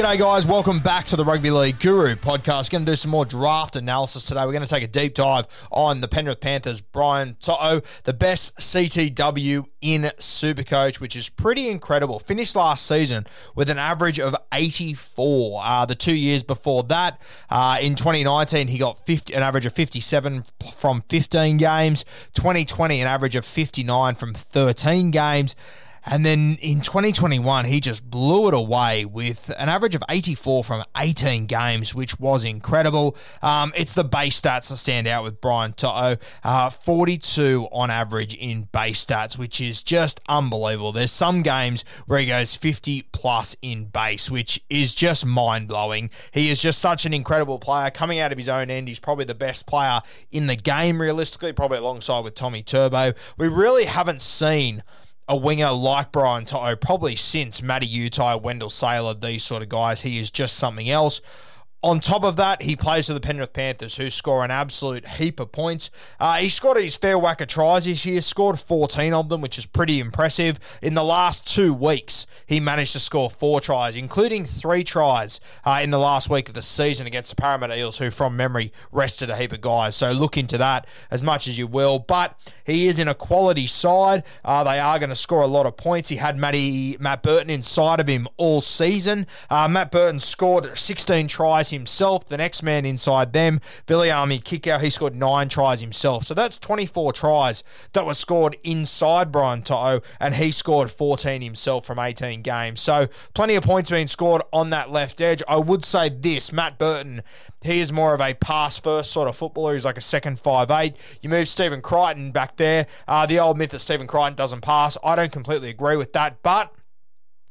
G'day, guys. Welcome back to the Rugby League Guru podcast. Going to do some more draft analysis today. We're going to take a deep dive on the Penrith Panthers' Brian To'o, the best CTW in Supercoach, which is pretty incredible. Finished last season with an average of 84. Uh, the two years before that, uh, in 2019, he got 50, an average of 57 from 15 games. 2020, an average of 59 from 13 games. And then in 2021, he just blew it away with an average of 84 from 18 games, which was incredible. Um, it's the base stats that stand out with Brian To'o. Uh, 42 on average in base stats, which is just unbelievable. There's some games where he goes 50 plus in base, which is just mind blowing. He is just such an incredible player. Coming out of his own end, he's probably the best player in the game, realistically, probably alongside with Tommy Turbo. We really haven't seen a winger like Brian To'o probably since Matty Utai, Wendell Sailor, these sort of guys. He is just something else. On top of that, he plays for the Penrith Panthers, who score an absolute heap of points. Uh, he scored his fair whack of tries this year, scored 14 of them, which is pretty impressive. In the last two weeks, he managed to score four tries, including three tries uh, in the last week of the season against the Parramatta Eels, who, from memory, rested a heap of guys. So look into that as much as you will. But he is in a quality side. Uh, they are going to score a lot of points. He had Matty, Matt Burton inside of him all season. Uh, Matt Burton scored 16 tries himself. The next man inside them, Viliami Kikau, he scored nine tries himself. So that's 24 tries that were scored inside Brian To'o, and he scored 14 himself from 18 games. So plenty of points being scored on that left edge. I would say this Matt Burton, he is more of a pass first sort of footballer. He's like a second five eight. You move Stephen Crichton back there. Uh, the old myth that Stephen Crichton doesn't pass. I don't completely agree with that, but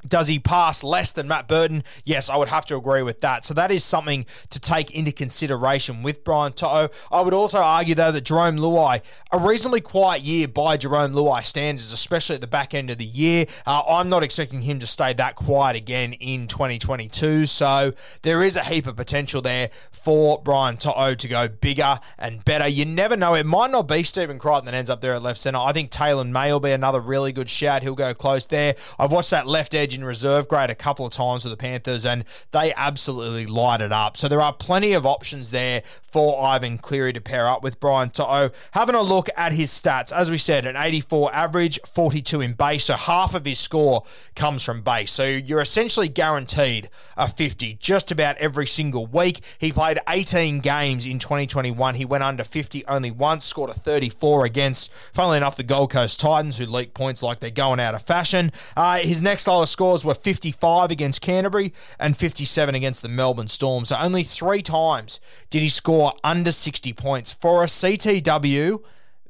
does he pass less than Matt Burton? Yes, I would have to agree with that. So that is something to take into consideration with Brian To'o. I would also argue, though, that Jerome Luai, a reasonably quiet year by Jerome Luai standards, especially at the back end of the year. Uh, I'm not expecting him to stay that quiet again in 2022. So there is a heap of potential there for Brian To'o to go bigger and better. You never know. It might not be Stephen Crichton that ends up there at left centre. I think Taylor May will be another really good shout. He'll go close there. I've watched that left edge in reserve grade a couple of times with the Panthers, and they absolutely light it up. So there are plenty of options there for Ivan Cleary to pair up with Brian To'o. Having a look at his stats, as we said, an 84 average, 42 in base, so half of his score comes from base. So you're essentially guaranteed a 50 just about every single week. He played 18 games in 2021. He went under 50 only once, scored a 34 against, funnily enough, the Gold Coast Titans, who leak points like they're going out of fashion. Uh, his next lowest scores were 55 against Canterbury and 57 against the Melbourne Storm. So only three times did he score under 60 points. For a CTW,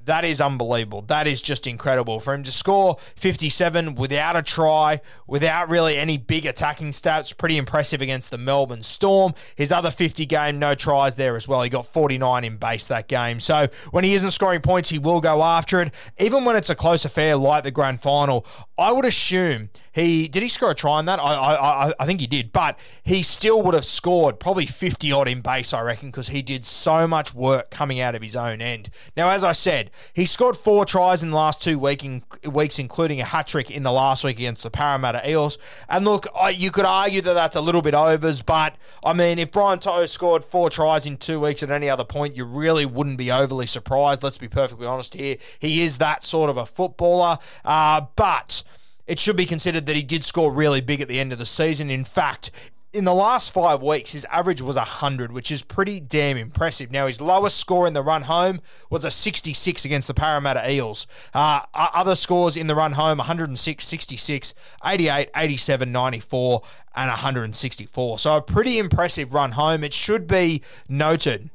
That is unbelievable. That is just incredible. For him to score 57 without a try, without really any big attacking stats, pretty impressive against the Melbourne Storm. His other 50 game, no tries there as well. He got 49 in base that game. So when he isn't scoring points, he will go after it. Even when it's a close affair like the grand final, I would assume he did he score a try on that? I I, I think he did, but he still would have scored probably 50 odd in base, I reckon, because he did so much work coming out of his own end. Now, as I said, he scored four tries in the last two week in, weeks, including a hat trick in the last week against the Parramatta Eels. And look, I, you could argue that that's a little bit overs, but I mean, if Brian To'o scored four tries in two weeks at any other point, you really wouldn't be overly surprised. Let's be perfectly honest here. He is that sort of a footballer, uh, but it should be considered that he did score really big at the end of the season. In fact, in the last five weeks, his average was 100, which is pretty damn impressive. Now, his lowest score in the run home was a 66 against the Parramatta Eels. Uh, other scores in the run home 106, 66, 88, 87, 94, and 164. So, a pretty impressive run home. It should be noted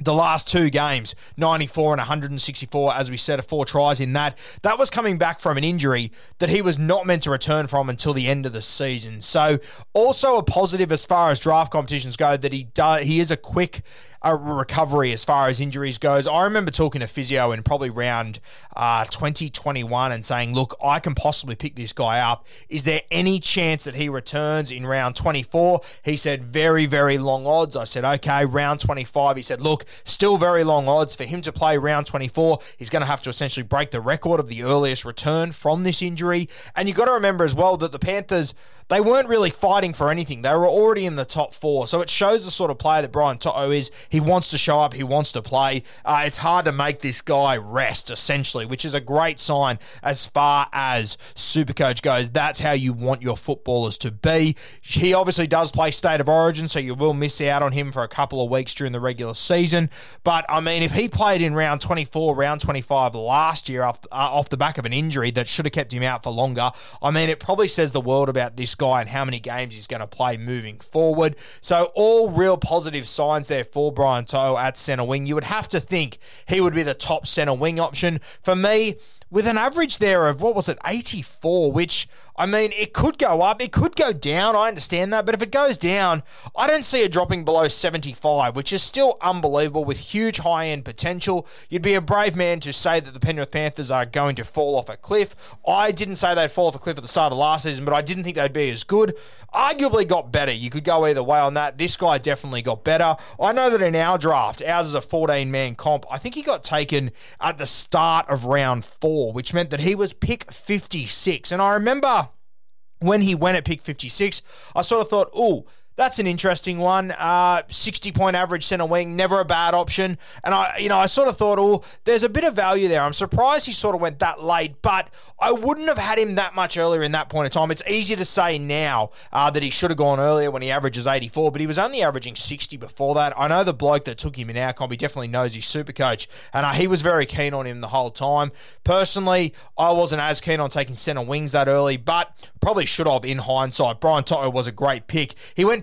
the last two games, 94 and 164, as we said, four tries in that. That was coming back from an injury that he was not meant to return from until the end of the season. So, also a positive as far as draft competitions go that he does. He is a quick a recovery as far as injuries goes. I remember talking to physio in probably round uh, 2021 and saying, look, I can possibly pick this guy up. Is there any chance that he returns in round 24? He said, very, very long odds. I said, okay, round 25. He said, look, still very long odds for him to play round 24. He's going to have to essentially break the record of the earliest return from this injury. And you've got to remember as well that the Panthers they weren't really fighting for anything. They were already in the top four. So it shows the sort of player that Brian To'o is. He wants to show up, he wants to play. Uh, it's hard to make this guy rest, essentially, which is a great sign as far as Supercoach goes. That's how you want your footballers to be. He obviously does play State of Origin, so you will miss out on him for a couple of weeks during the regular season. But I mean, if he played in round 24, round 25 last year off, uh, off the back of an injury that should have kept him out for longer, I mean, it probably says the world about this guy and how many games he's going to play moving forward. So, all real positive signs there for Brian To'o at centre wing. You would have to think he would be the top centre wing option. For me, with an average there of what was it, 84, which I mean, it could go up, it could go down. I understand that, but if it goes down, I don't see it dropping below 75, which is still unbelievable with huge high end potential. You'd be a brave man to say that the Penrith Panthers are going to fall off a cliff. I didn't say they'd fall off a cliff at the start of last season, but I didn't think they'd be as good. Arguably got better. You could go either way on that. This guy definitely got better. I know that in our draft, ours is a 14 man comp. I think he got taken at the start of round four, which meant that he was pick 56. And I remember when he went at pick 56, I sort of thought, oh, that's an interesting one. Uh, 60 point average center wing, never a bad option. And I, you know, I sort of thought, oh, there's a bit of value there. I'm surprised he sort of went that late, but I wouldn't have had him that much earlier in that point in time. It's easier to say now uh, that he should have gone earlier when he averages 84, but he was only averaging 60 before that. I know the bloke that took him in our comp, he definitely knows his super coach, and uh, he was very keen on him the whole time. Personally, I wasn't as keen on taking center wings that early, but probably should have in hindsight. Brian To'o was a great pick. He went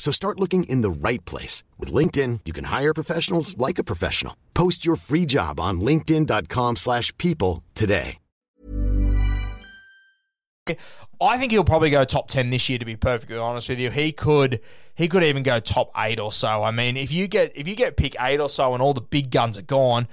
So start looking in the right place. With LinkedIn, you can hire professionals like a professional. Post your free job on linkedin.com slash people today. I think he'll probably go top 10 this year, to be perfectly honest with you. He could he could even go top eight or so. I mean, if you get if you get pick eight or so and all the big guns are gone,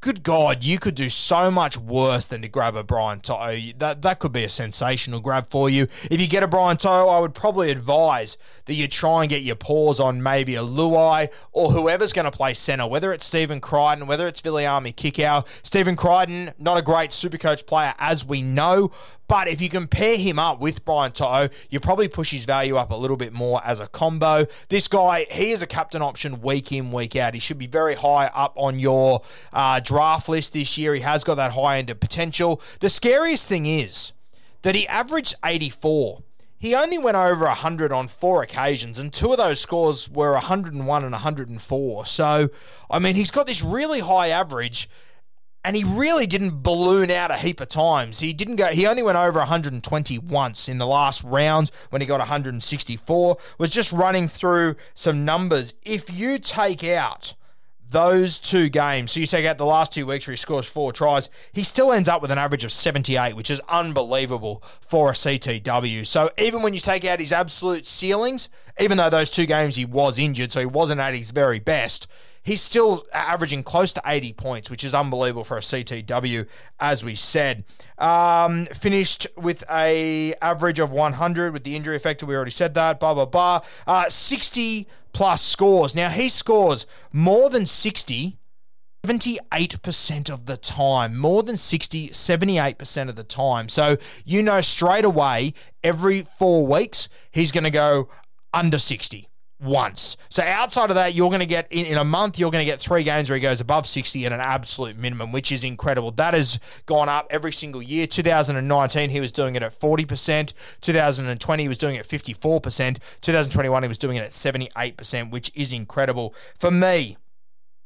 good God, you could do so much worse than to grab a Brian To'o. That that could be a sensational grab for you. If you get a Brian To'o, I would probably advise that you try and get your paws on maybe a Luai or whoever's going to play centre, whether it's Stephen Crichton, whether it's Viliami Kikau. Stephen Crichton, not a great super coach player as we know, but if you compare him up with Brian To'o, you probably push his value up a little bit more as a combo. This guy, he is a captain option week in, week out. He should be very high up on your uh, draft list this year. He has got that high end of potential. The scariest thing is, that he averaged 84. He only went over 100 on four occasions, and two of those scores were 101 and 104. So, I mean, he's got this really high average, and he really didn't balloon out a heap of times. He didn't go. He only went over 120 once in the last round when he got 164. Was just running through some numbers. If you take out those two games, so you take out the last two weeks where he scores four tries, he still ends up with an average of 78, which is unbelievable for a CTW. So even when you take out his absolute ceilings, even though those two games he was injured, so he wasn't at his very best, he's still averaging close to 80 points, which is unbelievable for a CTW, as we said. Um, finished with a average of 100 with the injury affected. We already said that. Blah blah blah. Uh, 60 plus scores. Now he scores more than 60. 78% of the time, more than 60, 78% of the time. So you know straight away, every four weeks, he's going to go under 60 once. So outside of that, you're going to get in, in a month, you're going to get three games where he goes above 60 at an absolute minimum, which is incredible. That has gone up every single year. 2019, he was doing it at 40%. 2020, he was doing it at 54%. 2021, he was doing it at 78%, which is incredible. For me,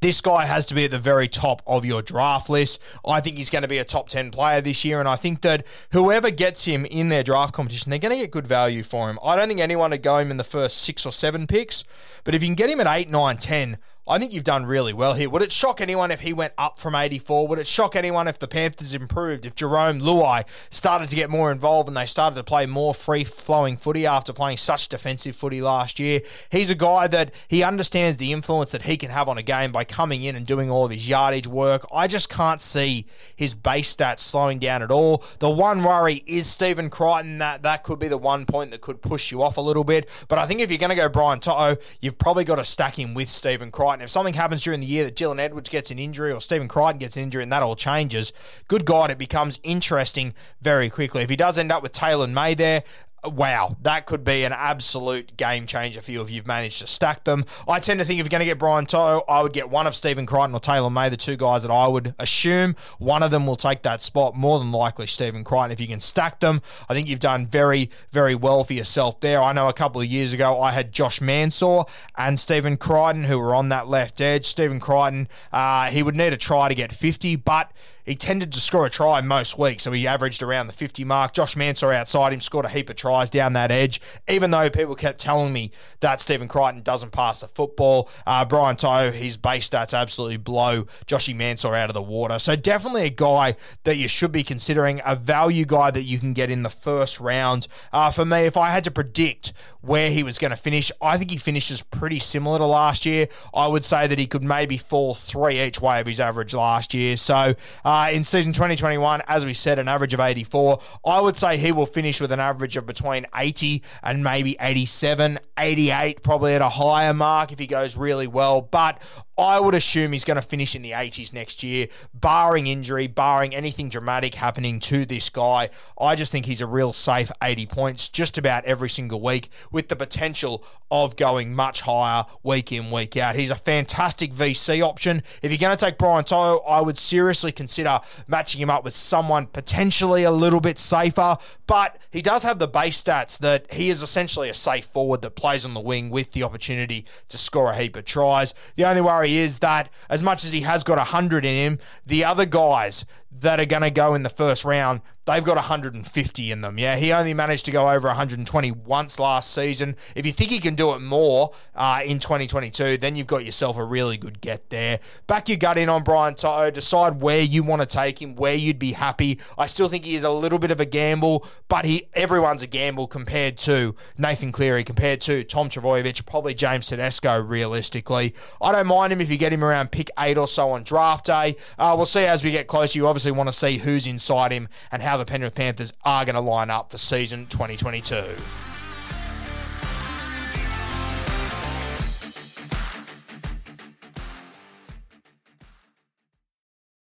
this guy has to be at the very top of your draft list. I think he's going to be a top 10 player this year, and I think that whoever gets him in their draft competition, they're going to get good value for him. I don't think anyone would go him in the first six or seven picks, but if you can get him at 8, 9, 10, I think you've done really well here. Would it shock anyone if he went up from 84? Would it shock anyone if the Panthers improved? If Jerome Luai started to get more involved and they started to play more free flowing footy after playing such defensive footy last year? He's a guy that he understands the influence that he can have on a game by coming in and doing all of his yardage work. I just can't see his base stats slowing down at all. The one worry is Stephen Crichton. That, that could be the one point that could push you off a little bit. But I think if you're going to go Brian To'o, you've probably got to stack him with Stephen Crichton. And if something happens during the year that Dylan Edwards gets an injury or Stephen Crichton gets an injury and that all changes, good God, it becomes interesting very quickly. If he does end up with Taylor May there, wow, that could be an absolute game changer for you if you've managed to stack them. I tend to think if you're going to get Brian To'o, I would get one of Stephen Crichton or Taylor May, the two guys that I would assume. One of them will take that spot, more than likely Stephen Crichton. If you can stack them, I think you've done very, very well for yourself there. I know a couple of years ago I had Josh Mansour and Stephen Crichton who were on that left edge. Stephen Crichton, uh, he would need a try to get 50, but he tended to score a try most weeks, so he averaged around the 50 mark. Josh Mansour outside him scored a heap of tries down that edge, even though people kept telling me that Stephen Crichton doesn't pass the football. Uh, Brian To'o, his base stats absolutely blow Joshy Mansour out of the water. So definitely a guy that you should be considering, a value guy that you can get in the first round. Uh, for me, if I had to predict where he was going to finish, I think he finishes pretty similar to last year. I would say that he could maybe fall three each way of his average last year. So Uh, in season 2021, as we said, an average of 84. I would say he will finish with an average of between 80 and maybe 87, 88, probably at a higher mark if he goes really well. But I would assume he's going to finish in the 80s next year, barring injury, barring anything dramatic happening to this guy. I just think he's a real safe 80 points just about every single week with the potential of going much higher week in, week out. He's a fantastic VC option. If you're going to take Brian To'o, I would seriously consider matching him up with someone potentially a little bit safer, but he does have the base stats that he is essentially a safe forward that plays on the wing with the opportunity to score a heap of tries. The only worry is that as much as he has got 100 in him, the other guys that are going to go in the first round, they've got 150 in them. Yeah, he only managed to go over 120 once last season. If you think he can do it more uh, in 2022, then you've got yourself a really good get there. Back your gut in on Brian To'o. Decide where you want to take him, where you'd be happy. I still think he is a little bit of a gamble, but he everyone's a gamble compared to Nathan Cleary, compared to Tom Trbojevic, probably James Tedesco. Realistically, I don't mind him if you get him around pick eight or so on draft day. Uh, we'll see as we get closer. You obviously want to see who's inside him and how the Penrith Panthers are going to line up for season 2022.